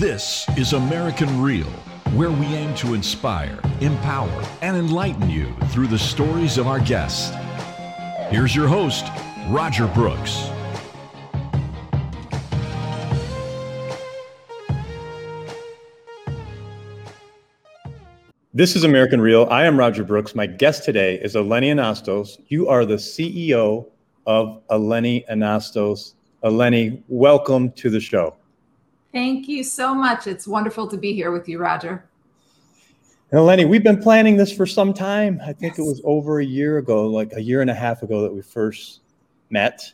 This is American Real, where we aim to inspire, empower, and enlighten you through the stories of our guests. Here's your host, Roger Brooks. This is American Real. I am Roger Brooks. My guest today is Eleni Anestos. You are the CEO of Eleni Anestos. Eleni, welcome to the show. Thank you so much. It's wonderful to be here with you, Roger. And Eleni, we've been planning this for some time. I think yes. it was over a year ago, like a year and a half ago, that we first met.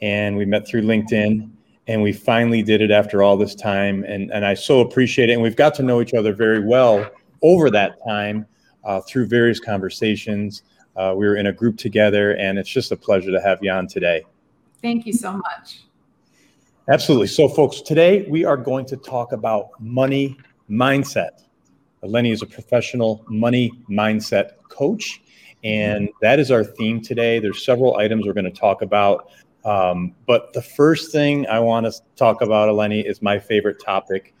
And we met through LinkedIn. And we finally did it after all this time. And, and I so appreciate it. And we've got to know each other very well over that time uh, through various conversations. Uh, we were in a group together, and it's just a pleasure to have you on today. Thank you so much. Absolutely. So, folks, today we are going to talk about money mindset. Eleni is a professional money mindset coach, and that is our theme today. There's several items we're going to talk about. Um, but the first thing I want to talk about, Eleni, is my favorite topic,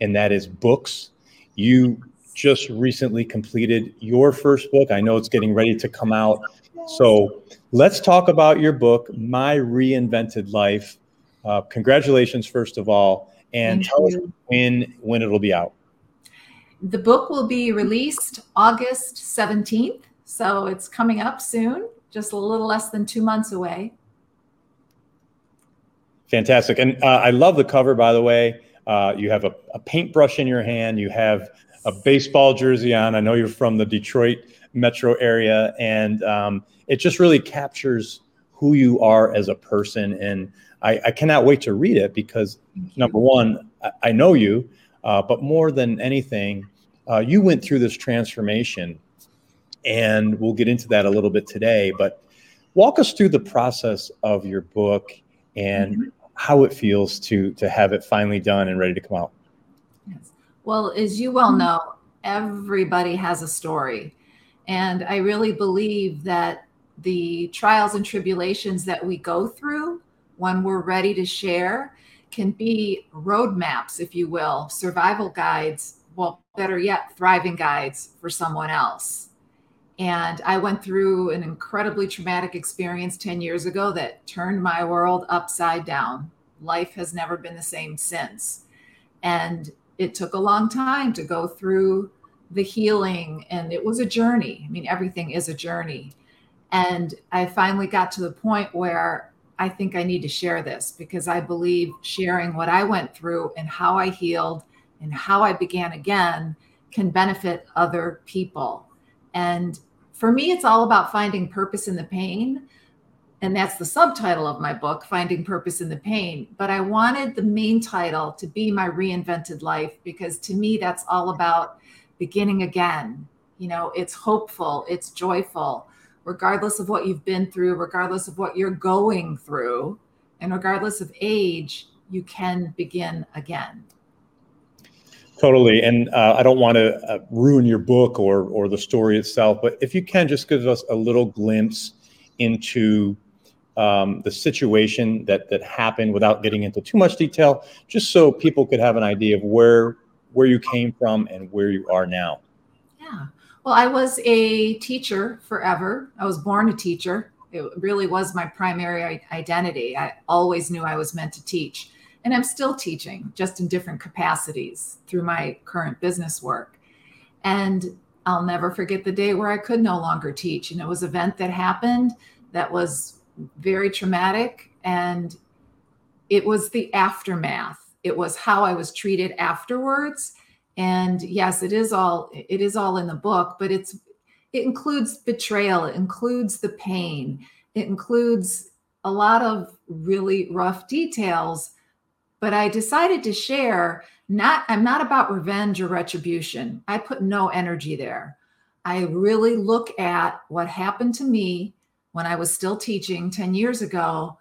and that is books. You just recently completed your first book. I know it's getting ready to come out. So let's talk about your book, My Reinvented Life uh, congratulations, first of all, and Thank tell you. us when when it'll be out. The book will be released August 17th, so it's coming up soon, just a little less than two months away. Fantastic. And uh, I love the cover, by the way. Uh, you have a, a, paintbrush in your hand, you have a baseball jersey on. I know you're from the Detroit metro area, and um, it just really captures who you are as a person. And I, I cannot wait to read it because number one, I, I know you, uh, but more than anything, uh, you went through this transformation, and we'll get into that a little bit today. But walk us through the process of your book and mm-hmm. how it feels to to have it finally done and ready to come out. Yes. Well, as you well know, everybody has a story. And I really believe that the trials and tribulations that we go through when we're ready to share can be roadmaps, if you will, survival guides, well, better yet, thriving guides for someone else. And I went through an incredibly traumatic experience 10 years ago that turned my world upside down. Life has never been the same since. And it took a long time to go through the healing, and it was a journey. I mean, everything is a journey. And I finally got to the point where I think I need to share this because I believe sharing what I went through and how I healed and how I began again can benefit other people. And for me, it's all about finding purpose in the pain. And that's the subtitle of my book, Finding Purpose in the Pain. But I wanted the main title to be My Reinvented Life because to me, that's all about beginning again. You know, it's hopeful, it's joyful regardless of what you've been through, regardless of what you're going through, and regardless of age, you can begin again. Totally, and uh, I don't want to uh, ruin your book or or the story itself, but if you can, just give us a little glimpse into um, the situation that that happened without getting into too much detail, just so people could have an idea of where where you came from and where you are now. Yeah. Well, I was a teacher forever. I was born a teacher. It really was my primary identity. I always knew I was meant to teach. And I'm still teaching, just in different capacities through my current business work. And I'll never forget the day where I could no longer teach. And it was an event that happened that was very traumatic. And it was the aftermath. It was how I was treated afterwards and yes it is all it is all in the book but it's it includes betrayal it includes the pain it includes a lot of really rough details. But i decided to share not i'm not about revenge or retribution. I put no energy there. I really look at what happened to me when i was still teaching 10 years ago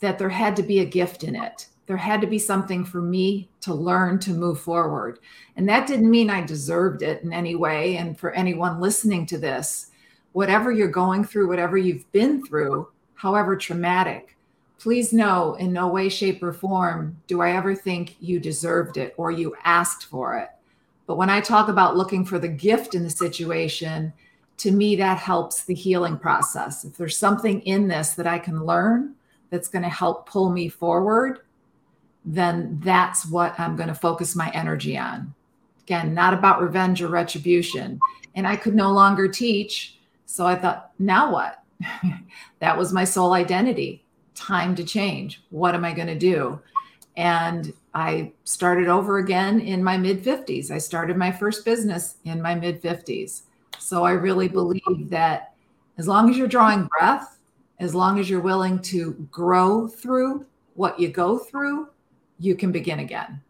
that there had to be a gift in it there had to be something for me to learn to move forward. And that didn't mean I deserved it in any way. And for anyone listening to this, whatever you're going through, whatever you've been through, however traumatic, please know in no way, shape, or form do I ever think you deserved it or you asked for it. But when I talk about looking for the gift in the situation, to me, that helps the healing process. If there's something in this that I can learn that's going to help pull me forward, then that's what I'm going to focus my energy on. Again, not about revenge or retribution. And I could no longer teach. So I thought, now what? that was my sole identity. Time to change. What am I going to do? And I started over again in my mid 50s. I started my first business in my mid 50s. So I really believe that as long as you're drawing breath, as long as you're willing to grow through what you go through, you can begin again.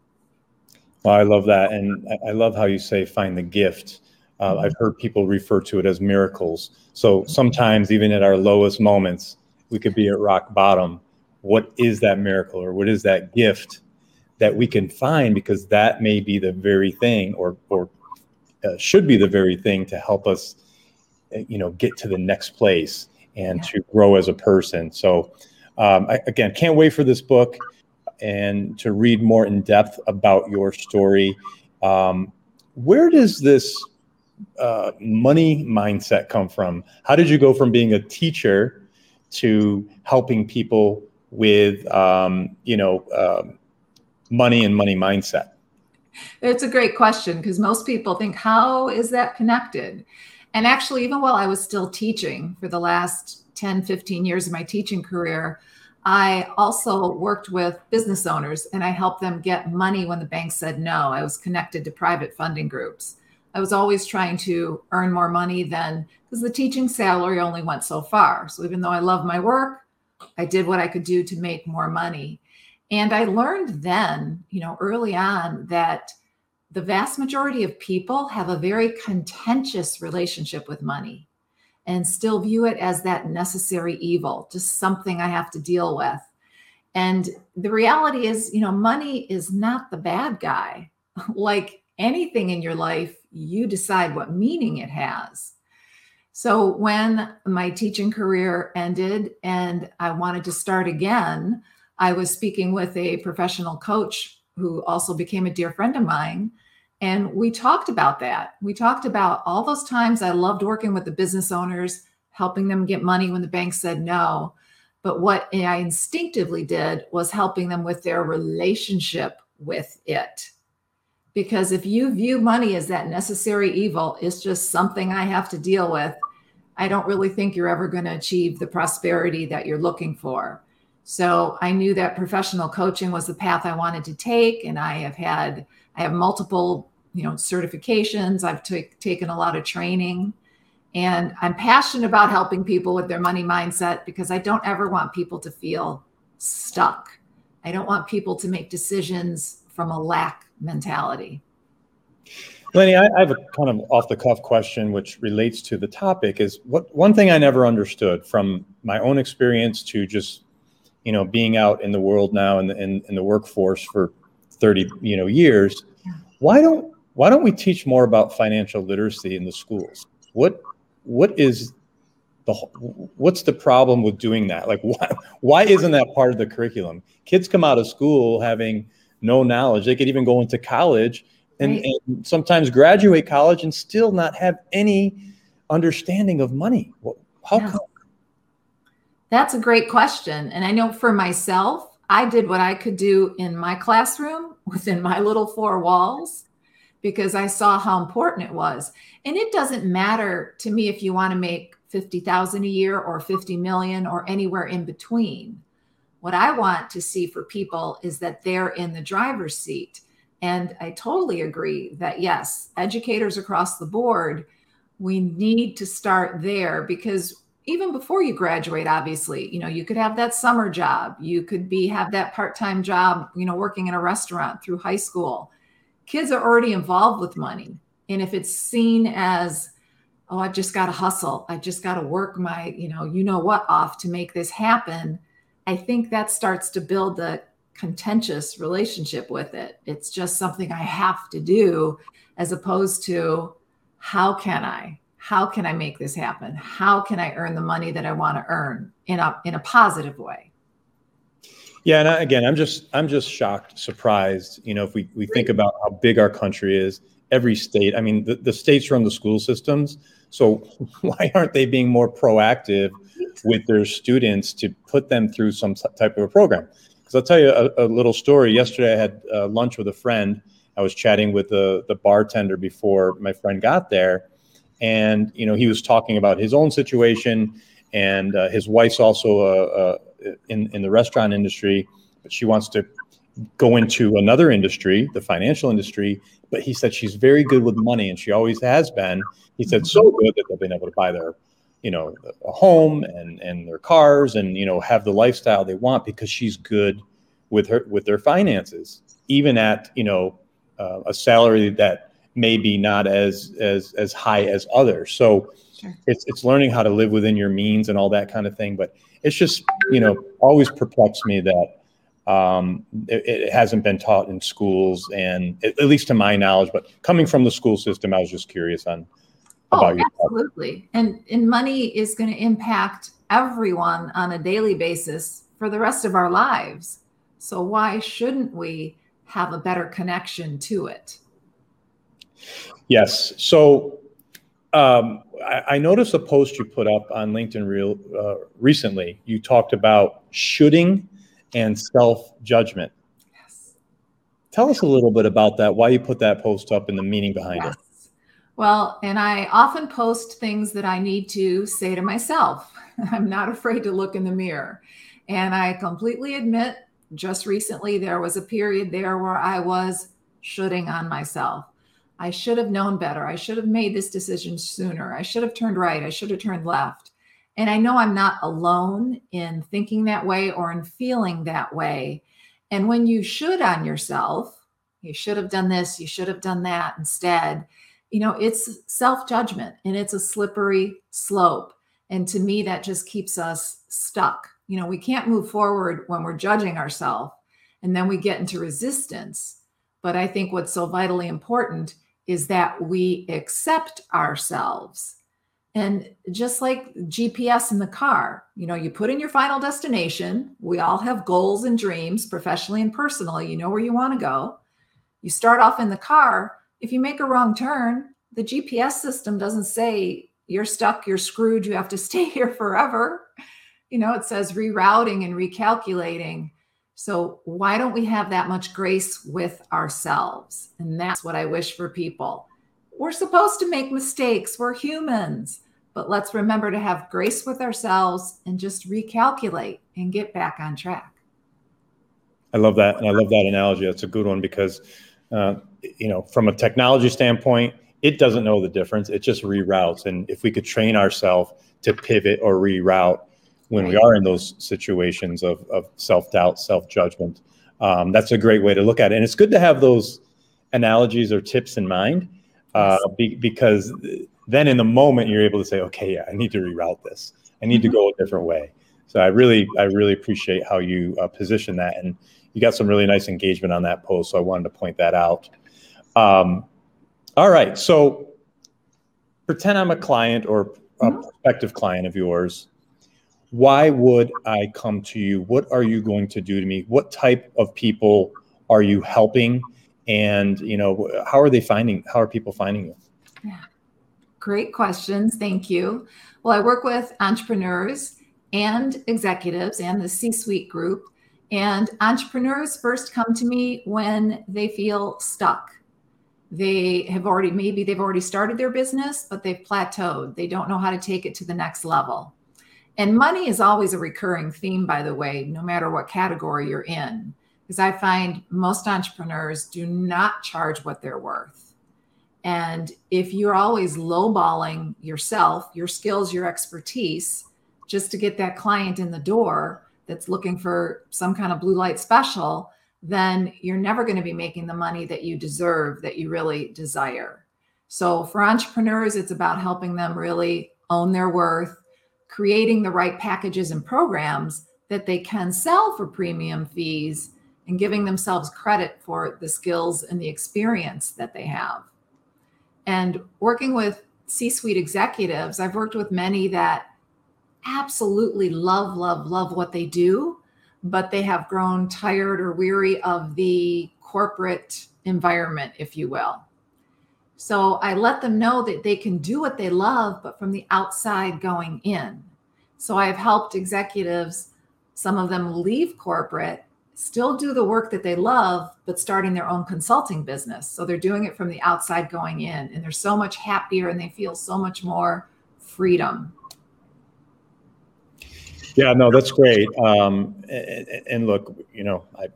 Well, I love that. And I love how you say find the gift. Uh, I've heard people refer to it as miracles. So sometimes, even at our lowest moments, we could be at rock bottom. What is that miracle or what is that gift that we can find? Because that may be the very thing or, or uh, should be the very thing to help us, uh, you know, get to the next place and yeah. to grow as a person. So, um, I, again, can't wait for this book and to read more in depth about your story. Um, where does this uh, money mindset come from? How did you go from being a teacher to helping people with, um, you know, uh, money and money mindset? It's a great question because most people think, how is that connected? And actually, even while I was still teaching for the last 10, 15 years of my teaching career, I also worked with business owners and I helped them get money when the bank said no. I was connected to private funding groups. I was always trying to earn more money than because the teaching salary only went so far. So even though I love my work, I did what I could do to make more money. And I learned then, you know, early on that the vast majority of people have a very contentious relationship with money and still view it as that necessary evil, just something I have to deal with. And the reality is, you know, money is not the bad guy. like anything in your life, you decide what meaning it has. So when my teaching career ended and I wanted to start again, I was speaking with a professional coach who also became a dear friend of mine. And we talked about that. We talked about all those times I loved working with the business owners, helping them get money when the bank said no. But what I instinctively did was helping them with their relationship with it. Because if you view money as that necessary evil, it's just something I have to deal with. I don't really think you're ever going to achieve the prosperity that you're looking for. So I knew that professional coaching was the path I wanted to take. And I have had, I have multiple, you know, certifications. I've t- taken a lot of training. And I'm passionate about helping people with their money mindset because I don't ever want people to feel stuck. I don't want people to make decisions from a lack mentality. Eleni, I, have a kind of off the cuff question which relates to the topic is what one thing I never understood from my own experience to just you know, being out in the world now and in, in, in, the workforce for 30, you know, years, why don't why don't we teach more about financial literacy in the schools? What what is the what's the problem with doing that? Like why why isn't that part of the curriculum? Kids come out of school having no knowledge. They could even go into college and, right. and sometimes graduate college and still not have any understanding of money. How yeah. come? That's a great question. And I know for myself, I did what I could do in my classroom within my little four walls because I saw how important it was. And it doesn't matter to me if you want to make 50,000 a year or 50 million or anywhere in between. What I want to see for people is that they're in the driver's seat. And I totally agree that yes, educators across the board, we need to start there because even before you graduate obviously you know you could have that summer job. You could be have that part-time job you know working in a restaurant through high school. Kids are already involved with money. And if it's seen as oh i've just got to hustle. I've just got to work my you know you know what off to make this happen i think that starts to build a contentious relationship with it. It's just something i have to do as opposed to how can i how can I make this happen? How can I earn the money that I want to earn in a in a positive way? Yeah, and I, again, I'm just I'm just shocked, surprised. You know, if we we think about how big our country is, every state. I mean, the, the states run the school systems, so why aren't they being more proactive with their students to put them through some type of a program? Because I'll tell you a, a, little story. Yesterday, I had uh, lunch with a friend. I was chatting with the the bartender before my friend got there, and you know he was talking about his own situation, and uh, his wife's also uh, uh in in the restaurant industry, but she wants to go into another industry, the financial industry. But he said she's very good with money, and she always has been. He said so good that they've been able to buy their you know a home and and their cars and you know have the lifestyle they want because she's good with her with their finances even at you know uh, a salary that may be not as as as high as others so sure. it's it's learning how to live within your means and all that kind of thing but it's just you know always perplexed me that um, it, it, hasn't been taught in schools and at, at least to my knowledge but coming from the school system i was just curious on oh, absolutely. And and money is going to impact everyone on a daily basis for the rest of our lives. So why shouldn't we have a better connection to it? Yes. So um, I, I, noticed a post you put up on LinkedIn Real uh, recently. You talked about shooting and self judgment. Yes. Tell us a little bit about that. Why you put that post up and the meaning behind yes. it. Well, and I often post things that I need to say to myself. I'm not afraid to look in the mirror. And I completely admit, just recently, there was a period there where I was shooting on myself. I should have known better. I should have made this decision sooner. I should have turned right. I should have turned left. And I know I'm not alone in thinking that way or in feeling that way. And when you should on yourself, you should have done this, you should have done that instead you know, it's self judgment and it's a slippery slope. And to me, that just keeps us stuck. You know, we can't move forward when we're judging ourselves and then we get into resistance. But I think what's so vitally important is that we accept ourselves. And just like GPS in the car, you know, you put in your final destination. We all have goals and dreams, professionally and personally. You know where you want to go. You start off in the car, if you make a wrong turn, the GPS system doesn't say you're stuck, you're screwed, you have to stay here forever. You know, it says rerouting and recalculating. So, why don't we have that much grace with ourselves? And that's what I wish for people. We're supposed to make mistakes, we're humans, but let's remember to have grace with ourselves and just recalculate and get back on track. I love that. And I love that analogy. That's a good one because uh, you know, from a technology standpoint, it doesn't know the difference. It just reroutes. And if we could train ourselves to pivot or reroute when we are in those situations of, of self doubt, self judgment, um, that's a great way to look at it. And it's good to have those analogies or tips in mind uh, be, because then in the moment you're able to say, okay, yeah, I need to reroute this. I need to mm-hmm. go a different way. So I really, I really appreciate how you uh, position that. And you got some really nice engagement on that post. So I wanted to point that out. Um, all right. So pretend I'm a client or a mm-hmm. prospective client of yours. Why would I come to you? What are you going to do to me? What type of people are you helping? And you know, how are they finding? How are people finding you? Yeah. Great questions. Thank you. Well, I work with entrepreneurs and executives and the C suite group and entrepreneurs first come to me when they feel stuck. They have already, maybe they've already started their business, but they've plateaued. They don't know how to take it to the next level. And money is always a recurring theme, by the way, no matter what category you're in. Because I find most entrepreneurs do not charge what they're worth. And if you're always lowballing yourself, your skills, your expertise, just to get that client in the door, that's looking for some kind of blue light special, then you're never going to be making the money that you deserve, that you really desire. So for entrepreneurs, it's about helping them really own their worth, creating the right packages and programs that they can sell for premium fees and giving themselves credit for the skills and the experience that they have. And working with C suite executives, I've worked with many that absolutely love, love, love what they do, but they have grown tired or weary of the corporate environment, if you will. So I let them know that they can do what they love, but from the outside going in. So I've helped executives, some of them leave corporate, still do the work that they love, but starting their own consulting business. So they're doing it from the outside going in, and they're so much happier and they feel so much more freedom. Yeah, no, that's great. Um, and, and, look, you know, I,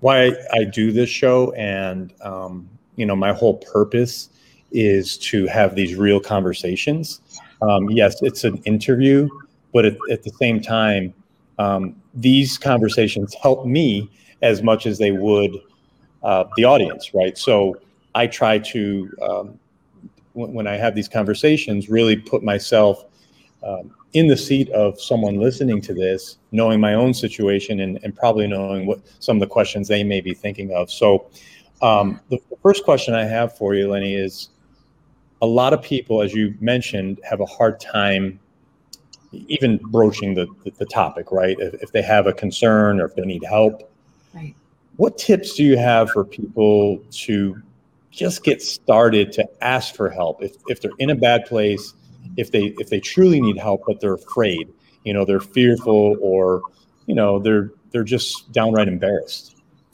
why I do this show and, um, you know, my whole purpose is to have these real conversations. Um, yes, it's an interview, but at, at the same time, um, these conversations help me as much as they would uh, the audience, right? So I try to, um, w- when I have these conversations, really put myself um, in the seat of someone listening to this, knowing my own situation and, and probably knowing what some of the questions they may be thinking of. So, um, the first question I have for you, Eleni, is a lot of people, as you mentioned, have a hard time even broaching the, the, the topic, right? If, if, they have a concern or if they need help. Right. What tips do you have for people to just get started to ask for help if, if they're in a bad place if they if they truly need help but they're afraid you know they're fearful or you know they're they're just downright embarrassed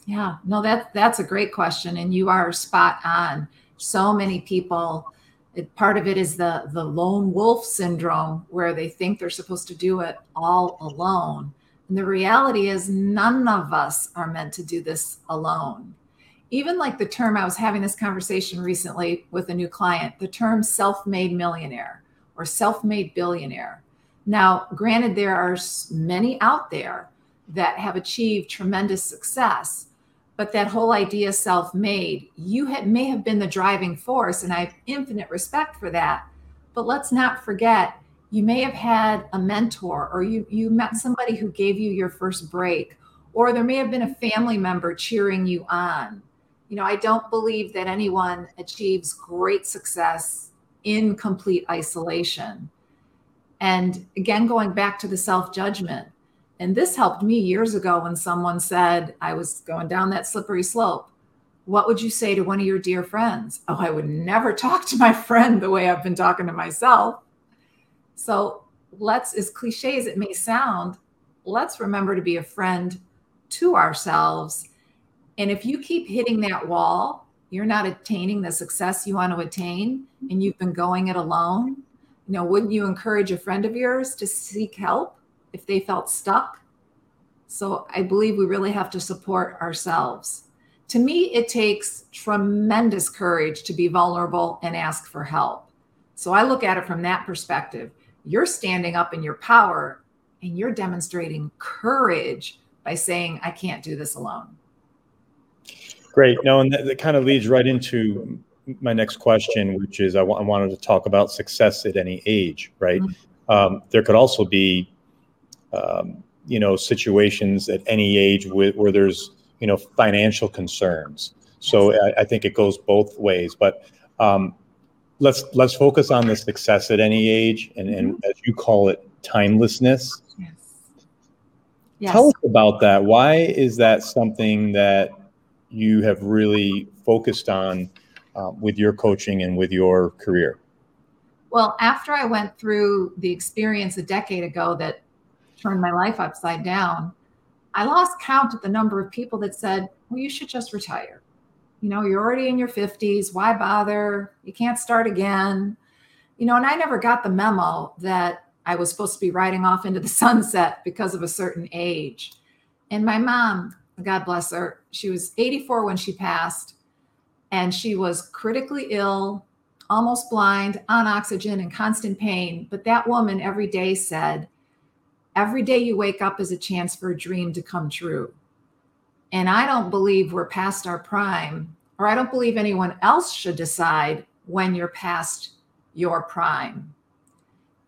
yeah no that that's a great question and you are spot on so many people it, part of it is the the lone wolf syndrome where they think they're supposed to do it all alone and the reality is none of us are meant to do this alone even like the term i was having this conversation recently with a new client the term self-made millionaire or self made billionaire. Now, granted, there are many out there that have achieved tremendous success, but that whole idea self made, you may have been the driving force, and I have infinite respect for that. But let's not forget, you may have had a mentor or you, you met somebody who gave you your first break, or there may have been a family member cheering you on. You know, I don't believe that anyone achieves great success in complete isolation. And again, going back to the self judgment, and this helped me years ago when someone said I was going down that slippery slope. What would you say to one of your dear friends? Oh, I would never talk to my friend the way I've been talking to myself. So let's, as cliche as it may sound, let's remember to be a friend to ourselves. And if you keep hitting that wall, you're not attaining the success you want to attain and you've been going it alone you know wouldn't you encourage a friend of yours to seek help if they felt stuck so i believe we really have to support ourselves to me it takes tremendous courage to be vulnerable and ask for help so i look at it from that perspective you're standing up in your power and you're demonstrating courage by saying i can't do this alone Great. No, and that, that, kind of leads right into my next question, which is I, w- I wanted to talk about success at any age, right? Mm-hmm. Um, there could also be, um, you know, situations at any age with, where there's, you know, financial concerns. So I, I think it goes both ways. But um, let's let's focus on the success at any age, and, and mm-hmm. as you call it, timelessness. Yes. Yes. Tell us about that. Why is that something that you have really focused on uh, with your coaching and with your career? Well, after I went through the experience a decade ago that turned my life upside down, I lost count at the number of people that said, well, you should just retire. You know, you're already in your 50s. Why bother? You can't start again. You know, and I never got the memo that I was supposed to be riding off into the sunset because of a certain age. And my mom, God bless her, she was 84 when she passed, and she was critically ill, almost blind, on oxygen, and constant pain. But that woman every day said, Every day you wake up is a chance for a dream to come true. And I don't believe we're past our prime, or I don't believe anyone else should decide when you're past your prime.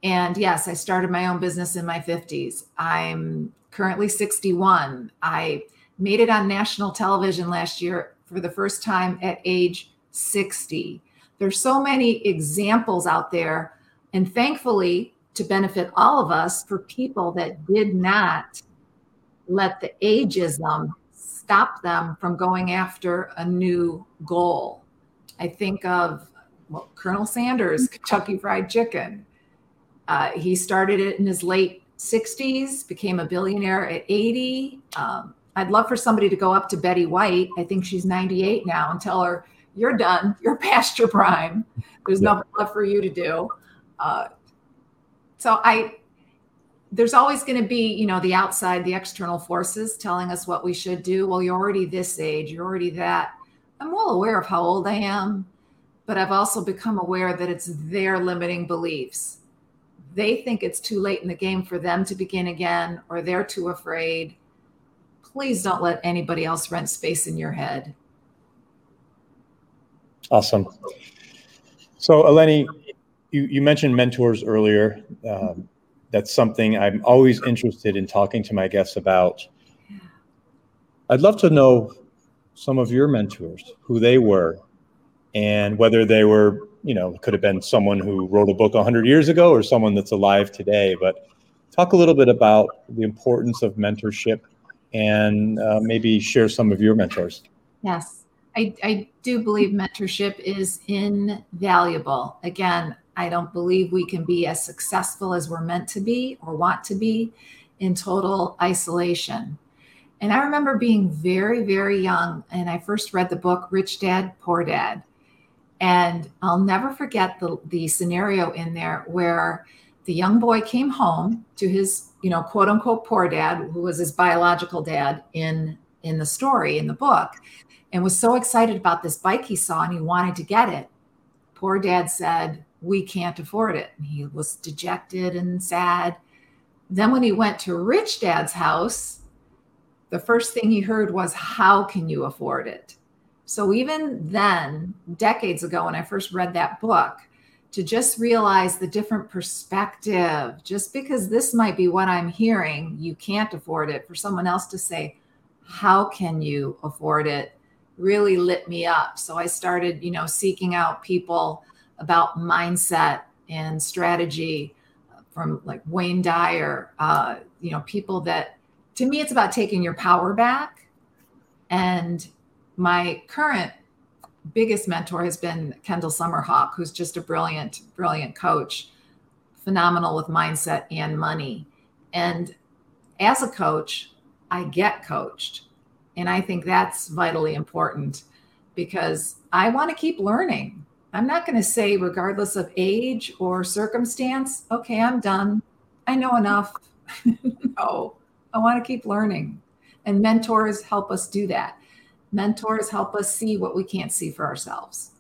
And yes, I started my own business in my 50s. I'm currently 61. I made it on national television last year for the first time at age 60. There's so many examples out there. And thankfully, to benefit all of us, for people that did not let the ageism stop them from going after a new goal. I think of well, Colonel Sanders, Kentucky Fried Chicken. Uh, he started it in his late 60s, became a billionaire at 80. Um, I'd love for somebody to go up to Betty White. I think she's 98 now and tell her, You're done. You're past your prime. There's yeah. nothing left for you to do. Uh, so I, there's always going to be, you know, the outside, the external forces telling us what we should do. Well, you're already this age, you're already that. I'm well aware of how old I am, but I've also become aware that it's their limiting beliefs. They think it's too late in the game for them to begin again, or they're too afraid. Please don't let anybody else rent space in your head. Awesome. So, Eleni, you, you mentioned mentors earlier. Um, that's something I'm always interested in talking to my guests about. I'd love to know some of your mentors, who they were, and whether they were, you know, could have been someone who wrote a book 100 years ago or someone that's alive today. But talk a little bit about the importance of mentorship and uh, maybe share some of your mentors. Yes, I, I do believe mentorship is invaluable. Again, I don't believe we can be as successful as we're meant to be or want to be in total isolation. And I remember being very, very young, and I first read the book Rich Dad, Poor Dad. And I'll never forget the, the scenario in there where the young boy came home to his, you know, quote unquote poor dad, who was his biological dad in in the story in the book, and was so excited about this bike he saw and he wanted to get it. Poor dad said, we can't afford it. And he was dejected and sad. Then, when he went to Rich Dad's house, the first thing he heard was, How can you afford it? So, even then, decades ago, when I first read that book, to just realize the different perspective, just because this might be what I'm hearing, you can't afford it, for someone else to say, How can you afford it? really lit me up. So, I started, you know, seeking out people about mindset and strategy from like Wayne Dyer, uh, you know, people that to me, it's about taking your power back. And my current biggest mentor has been Kendall Summerhawk, who's just a brilliant, brilliant coach, phenomenal with mindset and money. And as a coach, I get coached. And I think that's vitally important because I want to keep learning. I'm not going to say, regardless of age or circumstance, okay, I'm done. I know enough. no, I want to keep learning. And mentors help us do that. Mentors help us see what we can't see for ourselves.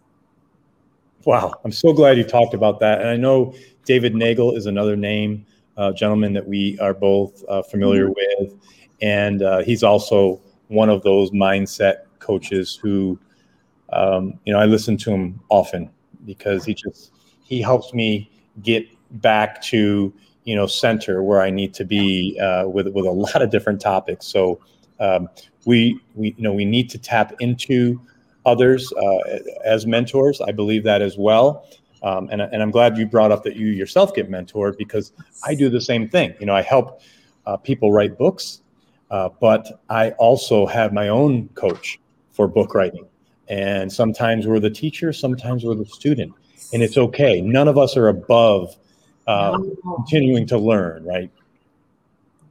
Wow, I'm so glad you talked about that. And I know David Nagel is another name, uh, gentleman that we are both uh, familiar mm-hmm. with. And uh, he's also one of those mindset coaches who um, you know, I listen to him often because he just he helps me get back to you know center where I need to be uh, with with a lot of different topics. So um, we we you know we need to tap into others uh, as mentors. I believe that as well. Um, and, and I'm glad you brought up that you yourself get mentored because I do the same thing. You know, I help uh, people write books, uh, but I also have my own coach for book writing. And sometimes we're the teacher, sometimes we're the student. And it's okay. None of us are above uh, continuing to learn, right?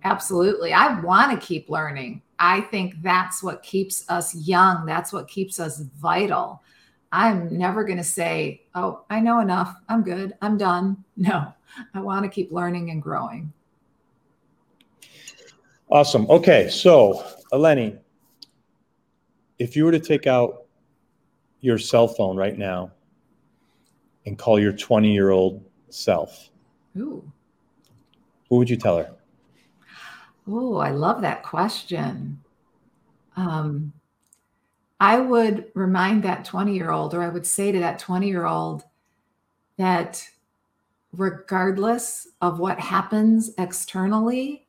Absolutely. I want to keep learning. I think that's what keeps us young. That's what keeps us vital. I'm never going to say, oh, I know enough. I'm good. I'm done. No, I want to keep learning and growing. Awesome. Okay. So, Eleni, if you were to take out your cell phone right now and call your 20 year old self, Ooh. what would you tell her? Oh, I love that question. Um, I would remind that 20 year old, or I would say to that 20 year old, that regardless of what happens externally,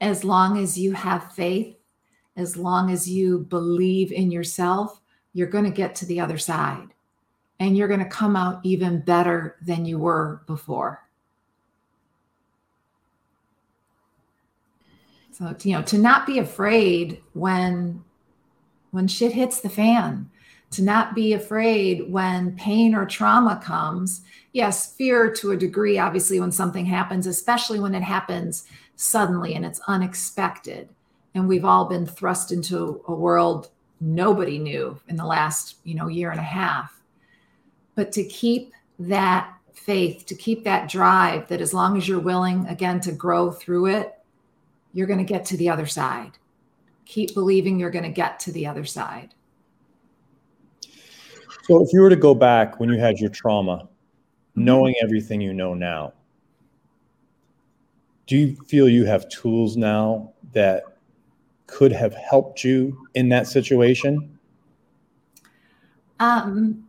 as long as you have faith, as long as you believe in yourself, you're going to get to the other side and you're going to come out even better than you were before. So, you know, to not be afraid when when shit hits the fan, to not be afraid when pain or trauma comes. Yes, fear to a degree, obviously, when something happens, especially when it happens suddenly and it's unexpected. And we've all been thrust into a world nobody knew in the last, you know, year and a half. But to keep that faith, to keep that drive that as long as you're willing again to grow through it, you're going to get to the other side. Keep believing you're going to get to the other side. So, if you were to go back when you had your trauma, knowing everything you know now, do you feel you have tools now that could have helped you in that situation? Um,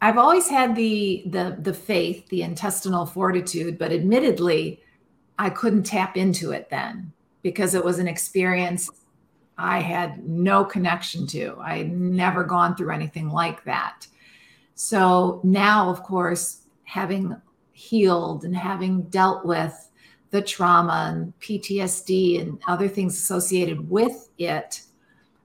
I've always had the the the faith, the intestinal fortitude, but admittedly, I couldn't tap into it then because it was an experience I had no connection to. I had never gone through anything like that. So now, of course, having healed and having dealt with the trauma and PTSD and other things associated with it,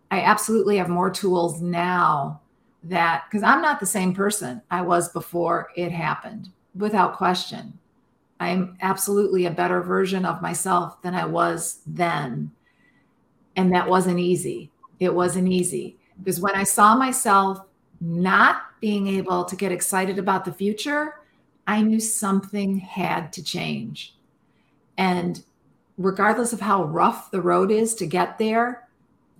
I absolutely have more tools now that because I'm not the same person I was before it happened, without question. I'm absolutely a better version of myself than I was then. And that wasn't easy. It wasn't easy because when I saw myself not being able to get excited about the future, I knew something had to change. And regardless of how rough the road is to get there,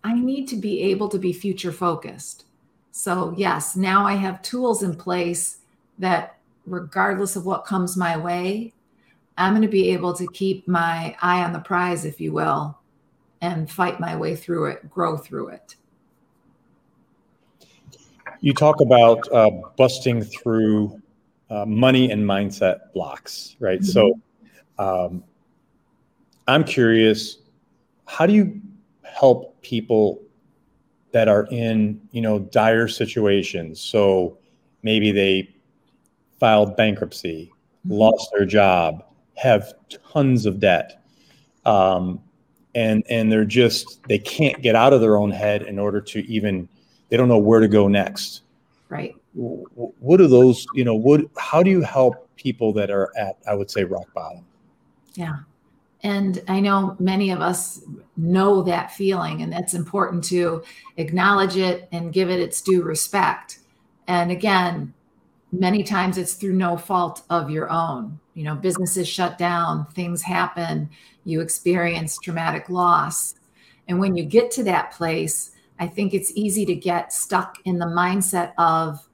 I need to be able to be future focused. So, yes, now I have tools in place that, regardless of what comes my way, I'm going to be able to keep my eye on the prize, if you will, and fight my way through it, grow through it. You talk about uh, busting through uh, money and mindset blocks, right? Mm-hmm. So, um, I'm curious, how do you help people that are in, you know, dire situations? So maybe they filed bankruptcy, mm-hmm. lost their job, have tons of debt. Um, and and they're just they can't get out of their own head in order to even they don't know where to go next right what are those you know what how do you help people that are at i would say rock bottom yeah and I know many of us know that feeling, and that's important to acknowledge it and give it its due respect. And again, many times it's through no fault of your own. You know, businesses shut down, things happen, you experience traumatic loss. And when you get to that place, I think it's easy to get stuck in the mindset of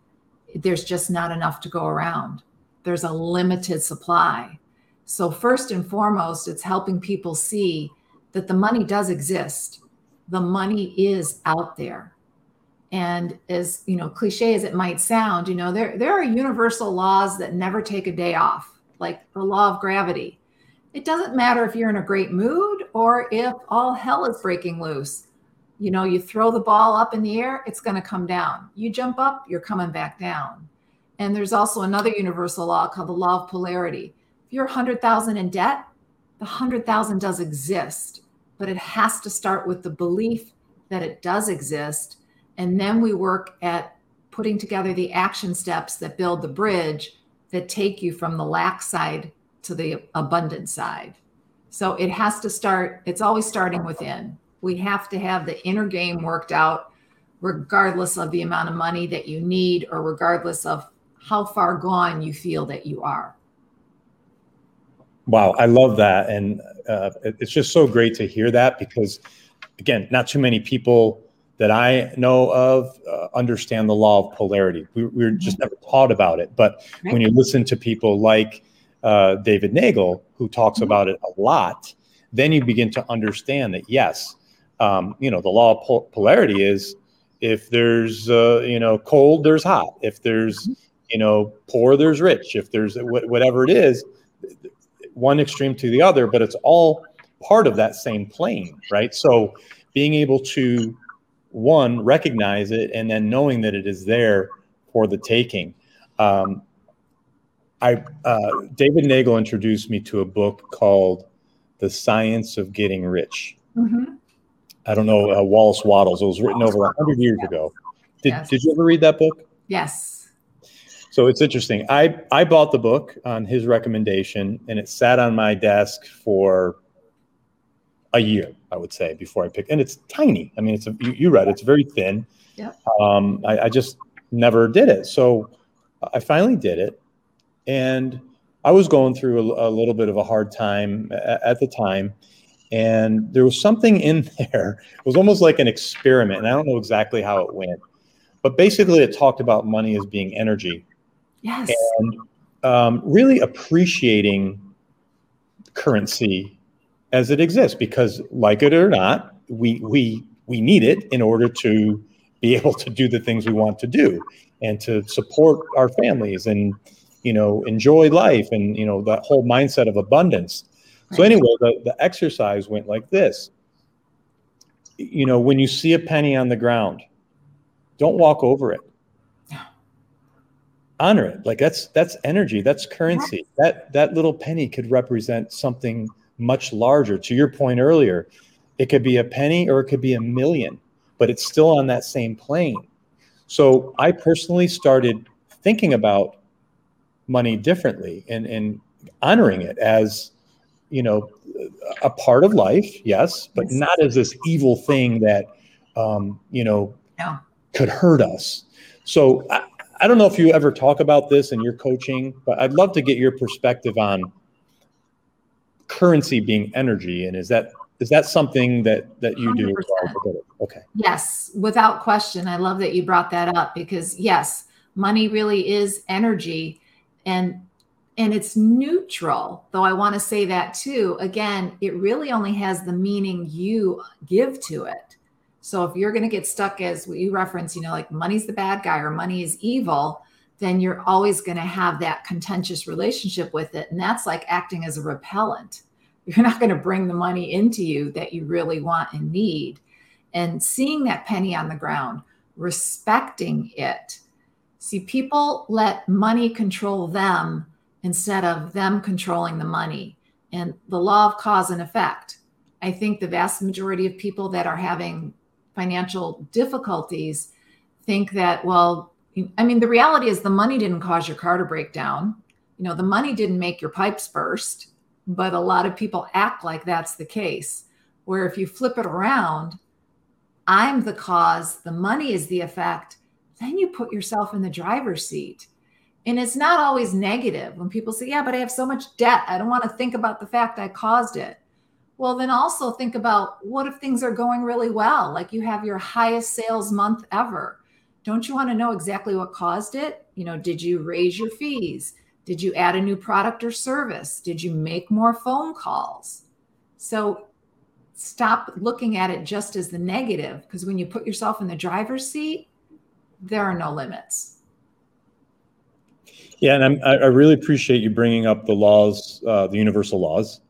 there's just not enough to go around, there's a limited supply. So, first and foremost, it's helping people see that the money does exist. The money is out there. And as you know, cliche as it might sound, you know, there, there are universal laws that never take a day off, like the law of gravity. It doesn't matter if you're in a great mood or if all hell is breaking loose. You know, you throw the ball up in the air, it's going to come down. You jump up, you're coming back down. And there's also another universal law called the law of polarity you're 100,000 in debt, the 100,000 does exist, but it has to start with the belief that it does exist. And then we work at putting together the action steps that build the bridge that take you from the lack side to the abundant side. So it has to start, it's always starting within. We have to have the inner game worked out, regardless of the amount of money that you need or regardless of how far gone you feel that you are. Wow, I love that, and uh, it's just so great to hear that because, again, not too many people that I know of uh, understand the law of polarity. We, we're just never taught about it, but right. when you listen to people like uh, David Nagel, who talks mm-hmm. about it a lot, then you begin to understand that yes, um, you know, the law of pol- polarity is if there's uh, you know cold, there's hot. If there's mm-hmm. you know poor, there's rich. If there's wh- whatever it is one extreme to the other, but it's all part of that same plane, right? So being able to one recognize it and then knowing that it is there for the taking. Um, I uh, David Nagel introduced me to a book called The Science of Getting Rich, Mm-hmm. I don't know uh, Wallace Wattles. It was written over hundred years ago. Did yes. Did you ever read that book? Yes. So it's interesting. I I bought the book on his recommendation, and it sat on my desk for a year, I would say, before I picked. And it's tiny. I mean, it's a, you, you read it, it's very thin. Yeah. Um, I, I just never did it. So I finally did it, and I was going through a, a little bit of a hard time at, at the time and there was something in there. It was almost like an experiment, and I don't know exactly how it went, but basically, it talked about money as being energy. Yes. And um, really appreciating currency as it exists, because like it or not, we we we need it in order to be able to do the things we want to do and to support our families and you know enjoy life and you know that whole mindset of abundance so anyway, the, the exercise went like this. You know, when you see a penny on the ground, don't walk over it. Honor it. Like that's that's energy. That's currency. That that little penny could represent something much larger. To your point earlier, it could be a penny or it could be a million, but it's still on that same plane. So I personally started thinking about money differently and, and honoring it as you know, a part of life, yes, but yes. not as this evil thing that, um, you know, could hurt us. So I, I don't know if you ever talk about this in your coaching, but I'd love to get your perspective on currency being energy, and is that is that something that that you 100%. do? Okay. Yes, without question. I love that you brought that up because yes, money really is energy, and and it's neutral though i want to say that too again it really only has the meaning you give to it so if you're going to get stuck as what you reference you know like money's the bad guy or money is evil then you're always going to have that contentious relationship with it. And that's like acting as a repellent. You're not going to bring the money into you that you really want and need. And seeing that penny on the ground respecting it. See people let money control them instead of them controlling the money and the law of cause and effect. I think the vast majority of people that are having financial difficulties think that, well, I mean, the reality is the money didn't cause your car to break down. You know, the money didn't make your pipes burst, but a lot of people act like that's the case. Where if you flip it around, I'm the cause, the money is the effect, then you put yourself in the driver's seat and it's not always negative when people say, Yeah, but I have so much debt. I don't want to think about the fact I caused it. Well, then also think about what if things are going really well? Like you have your highest sales month ever. Don't you want to know exactly what caused it? You know, did you raise your fees? Did you add a new product or service? Did you make more phone calls? So stop looking at it just as the negative because when you put yourself in the driver's seat, there are no limits. Yeah, and I'm, i really appreciate you bringing up the laws, uh, the universal laws.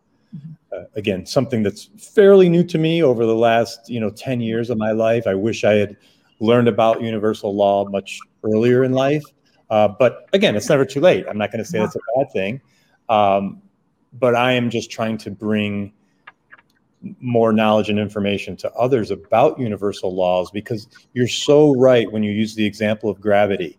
Uh, again, something that's fairly new to me over the last you know ten years of my life. I wish I had learned about universal law much earlier in life. Uh, but again, it's never too late. I'm not going to say that's a bad thing. Um, but I am just trying to bring more knowledge and information to others about universal laws because you're so right when you use the example of gravity.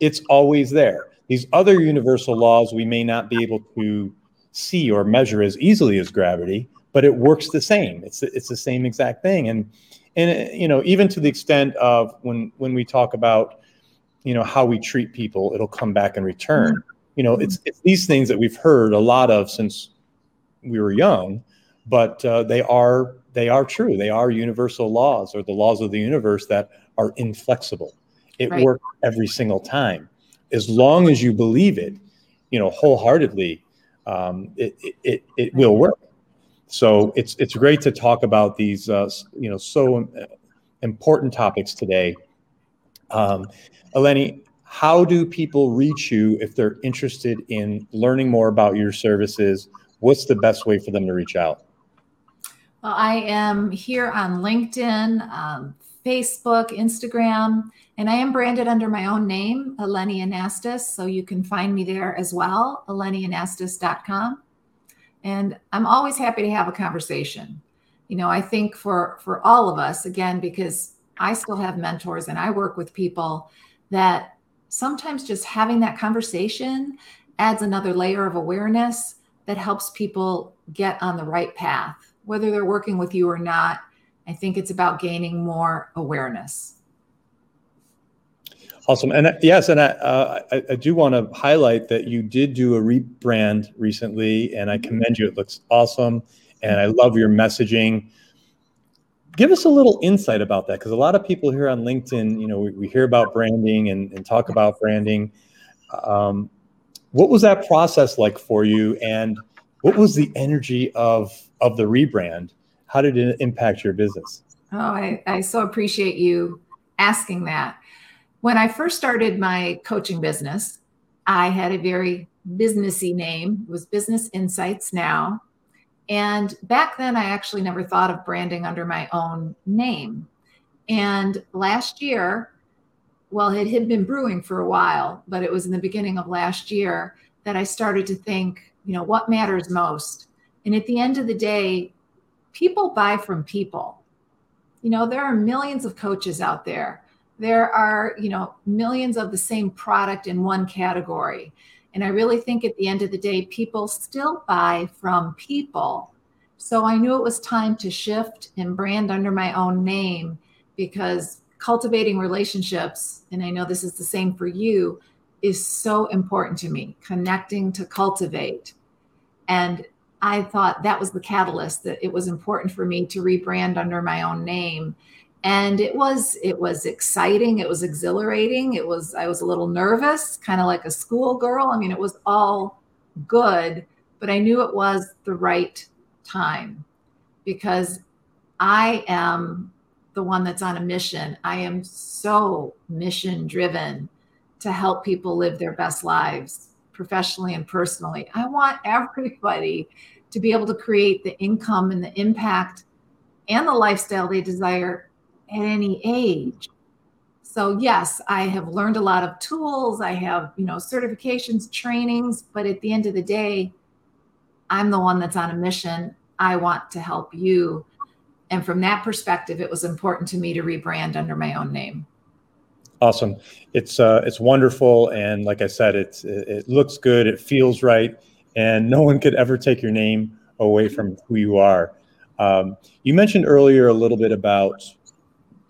It's always there. These other universal laws we may not be able to see or measure as easily as gravity, but it works the same. It's it's the same exact thing. And and you know even to the extent of when when we talk about you know how we treat people, it'll come back in return. Mm-hmm. You know, it's it's these things that we've heard a lot of since we were young, but uh, they are they are true. They are universal laws or the laws of the universe that are inflexible. It right. works every single time as long as you believe it, you know, wholeheartedly, um, it, it, it will work. So it's it's great to talk about these, uh, you know, so important topics today. Um, Eleni, how do people reach you if they're interested in learning more about your services? What's the best way for them to reach out? Well, I am here on LinkedIn, um, Facebook, Instagram, and I am branded under my own name, Eleni Anestos. So you can find me there as well, elenianestos.com. And I'm always happy to have a conversation. you know, I think for for all of us, again, because I still have mentors and I work with people that sometimes just having that conversation adds another layer of awareness that helps people get on the right path, whether they're working with you or not. I think it's about gaining more awareness. Awesome. And uh, yes, and I, uh, I, I, do want to highlight that you did do a rebrand recently, and I mm-hmm. commend you. It looks awesome. And I love your messaging. Give us a little insight about that because a lot of people here on LinkedIn, you know, we, we hear about branding and, and talk about branding. Um, what was that process like for you? And what was the energy of, of the rebrand? How did it impact your business? Oh, I, I so appreciate you asking that when I first started my coaching business, I had a very businessy name. It was Business Insights Now. And back then, I actually never thought of branding under my own name. And last year, well, it had been brewing for a while, but it was in the beginning of last year that I started to think, you know, what matters most? And at the end of the day, people buy from people. You know, there are millions of coaches out there. There are you know millions of the same product in one category. And i really think at the end of the day people still buy from people. So i knew it was time to shift and brand under my own name because cultivating relationships and i know this is the same for you is so important to me connecting to cultivate. And i thought that was the catalyst that it was important for me to rebrand under my own name. And it was it was exciting it was exhilarating it was i was a little nervous kind of like a schoolgirl. I mean it was all good but i knew it was the right time because i am the one that's on a mission. I am so mission driven to help people live their best lives professionally and personally. I want everybody to be able to create the income and the impact and the lifestyle they desire at any age. So yes, I have learned a lot of tools. I have, you know, certifications, trainings, but at the end of the day, I'm the one that's on a mission. I want to help you. And from that perspective, it was important to me to rebrand under my own name. Awesome. It's uh, it's wonderful, and like I said, it's it looks good. It feels right, and no one could ever take your name away from who you are. Um, you mentioned earlier a little bit about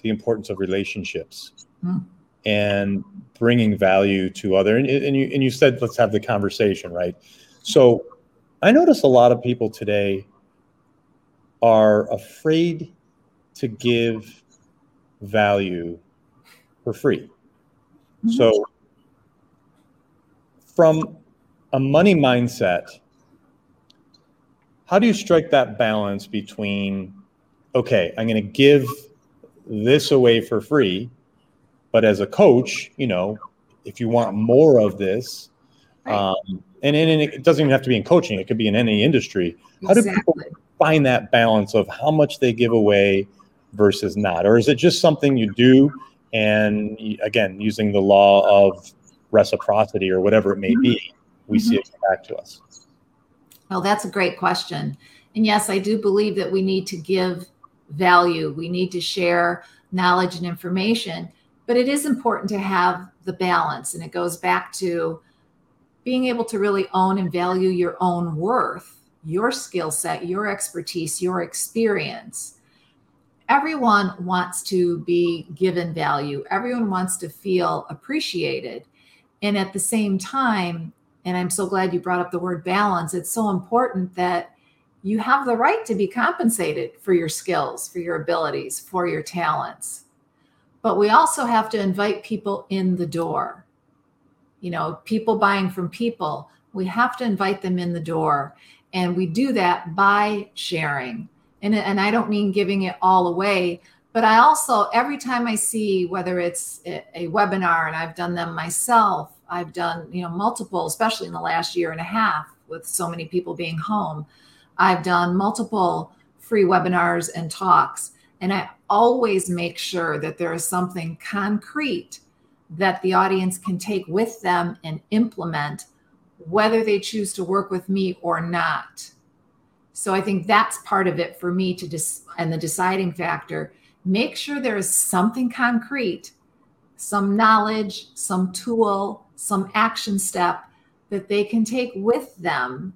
the importance of relationships mm. and bringing value to other and, and you and you said let's have the conversation right so i notice a lot of people today are afraid to give value for free mm-hmm. so from a money mindset how do you strike that balance between okay i'm going to give this away for free. But as a coach, you know, if you want more of this, right. um, and, and, it doesn't even have to be in coaching, it could be in any industry. How exactly. do people find that balance of how much they give away versus not? Or is it just something you do? And again, using the law of reciprocity or whatever it may be, mm-hmm. We mm-hmm. see it come back to us. Well, that's a great question. And yes, I do believe that we need to give value. We need to share knowledge and information, but it is important to have the balance. And it goes back to being able to really own and value your own worth, your skill set, your expertise, your experience. Everyone wants to be given value, everyone wants to feel appreciated. And at the same time, and I'm so glad you brought up the word balance, it's so important that you have the right to be compensated for your skills, for your abilities, for your talents. But we also have to invite people in the door. You know, people buying from people, we have to invite them in the door. And we do that by sharing. And, and I don't mean giving it all away, but I also, every time I see whether it's a, a webinar, and I've done them myself, I've done, you know, multiple, especially in the last year and a half with so many people being home I've done multiple free webinars and talks, and I always make sure that there is something concrete that the audience can take with them and implement, whether they choose to work with me or not. So I think that's part of it for me to dis- and the deciding factor. Make sure there is something concrete, some knowledge, some tool, some action step that they can take with them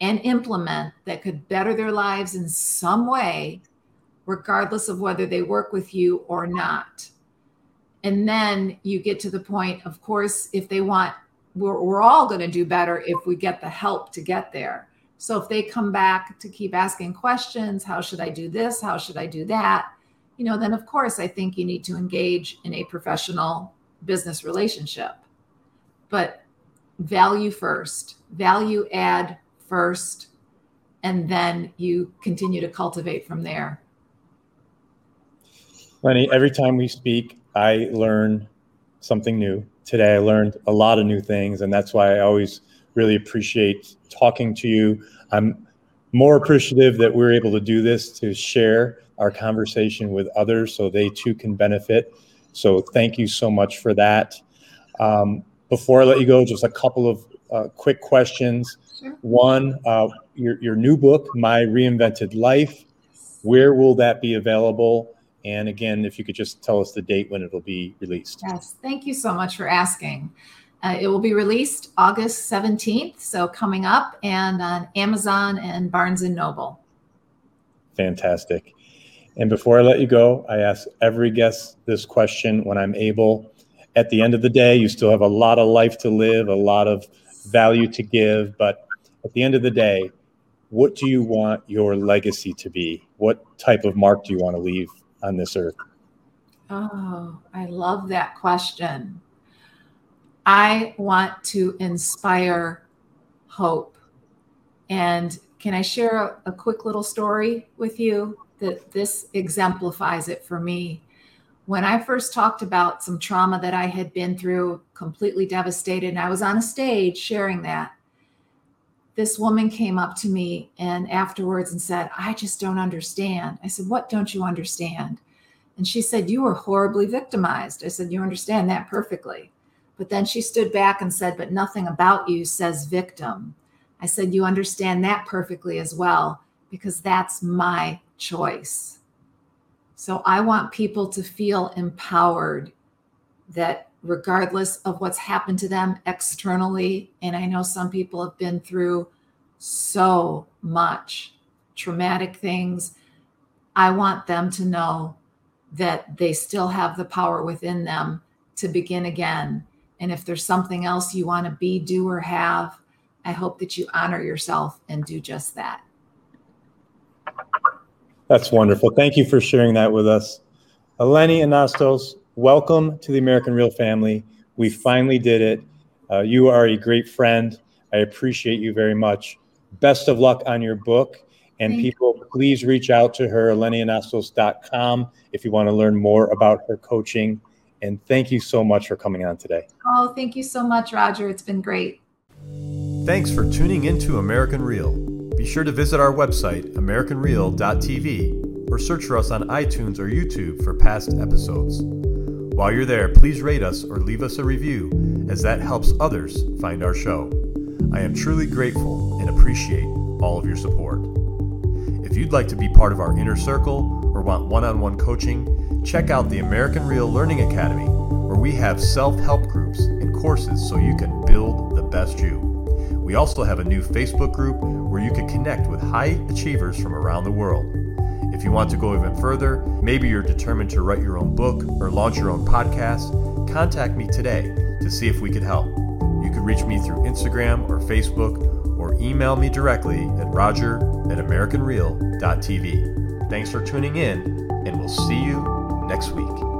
and implement that could better their lives in some way, regardless of whether they work with you or not. And then you get to the point, of course, if they want, we're, we're all going to do better if we get the help to get there. So if they come back to keep asking questions, how should I do this? How should I do that? You know, then of course, I think you need to engage in a professional business relationship. But value first, value add first, and then you continue to cultivate from there. Lenny, every time we speak, I learn something new. Today, I learned a lot of new things, and that's why I always really appreciate talking to you. I'm more appreciative that we're able to do this to share our conversation with others so they too can benefit. So, thank you so much for that. Um, before I let you go, just a couple of uh, quick questions. Sure. One, uh, your, your new book, My Reinvented Life, where will that be available? And again, if you could just tell us the date when it'll be released. Yes, thank you so much for asking. Uh, it will be released August 17th, so coming up, and on Amazon and Barnes and Noble. Fantastic. And before I let you go, I ask every guest this question when I'm able. At the end of the day, you still have a lot of life to live, a lot of value to give, but at the end of the day, what do you want your legacy to be? What type of mark do you want to leave on this earth? Oh, I love that question. I want to inspire hope. And can I share a, a, quick little story with you that this exemplifies it for me? When I first talked about some trauma that I had been through, completely devastated, and I was on a stage sharing that, this woman came up to me and afterwards and said, I just don't understand. I said, What don't you understand? And she said, You were horribly victimized. I said, You understand that perfectly. But then she stood back and said, But nothing about you says victim. I said, You understand that perfectly as well, because that's my choice. So I want people to feel empowered that regardless of what's happened to them externally. And I know some people have been through so much traumatic things. I want them to know that they still have the power within them to begin again. And if there's something else you want to be, do, or have, I hope that you honor yourself and do just that. That's wonderful. Thank you for sharing that with us. Eleni Anestos, welcome to the American Real family. We finally did it. Uh, you are a great friend. I appreciate you very much. Best of luck on your book. And Thank people, you. please reach out to her, elenianestos.com, if you want to learn more about her coaching. And thank you so much for coming on today. Oh, thank you so much, Roger. It's been great. Thanks for tuning into American Real. Be sure to visit our website, AmericanReal.tv, or search for us on iTunes or YouTube for past episodes. While you're there, please rate us or leave us a review, as that helps others find our show. I am truly grateful and appreciate all of your support. If you'd like to be part of our inner circle or want one on one coaching, check out the American Real Learning Academy, where we have self help groups and courses so you can build the best you. We also have a new Facebook group where you can connect with high achievers from around the world. If you want to go even further, maybe you're determined to write your own book or launch your own podcast, contact me today to see if we could help. You can reach me through Instagram or Facebook or email me directly at roger at americanreal.tv. Thanks for tuning in, and we'll see you next week.